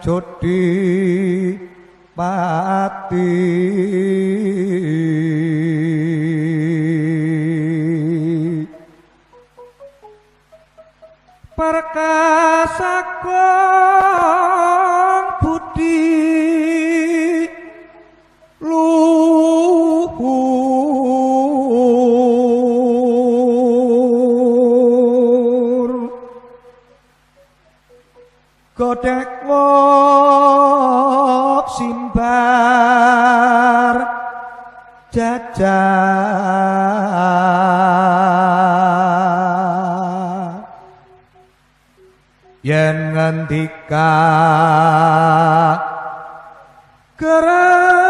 Jodi pati. Perkasa kong budi luhur godek wok simbar jajah. Yen ngendika gerang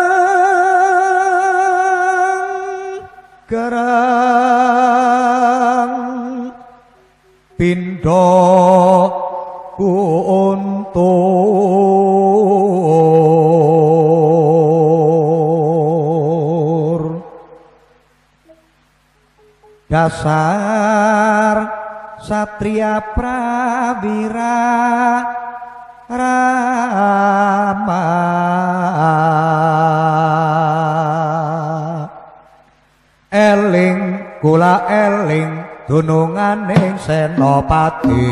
gerang pindho dasar satria prawira rama. Eling kula eling dununganing senopati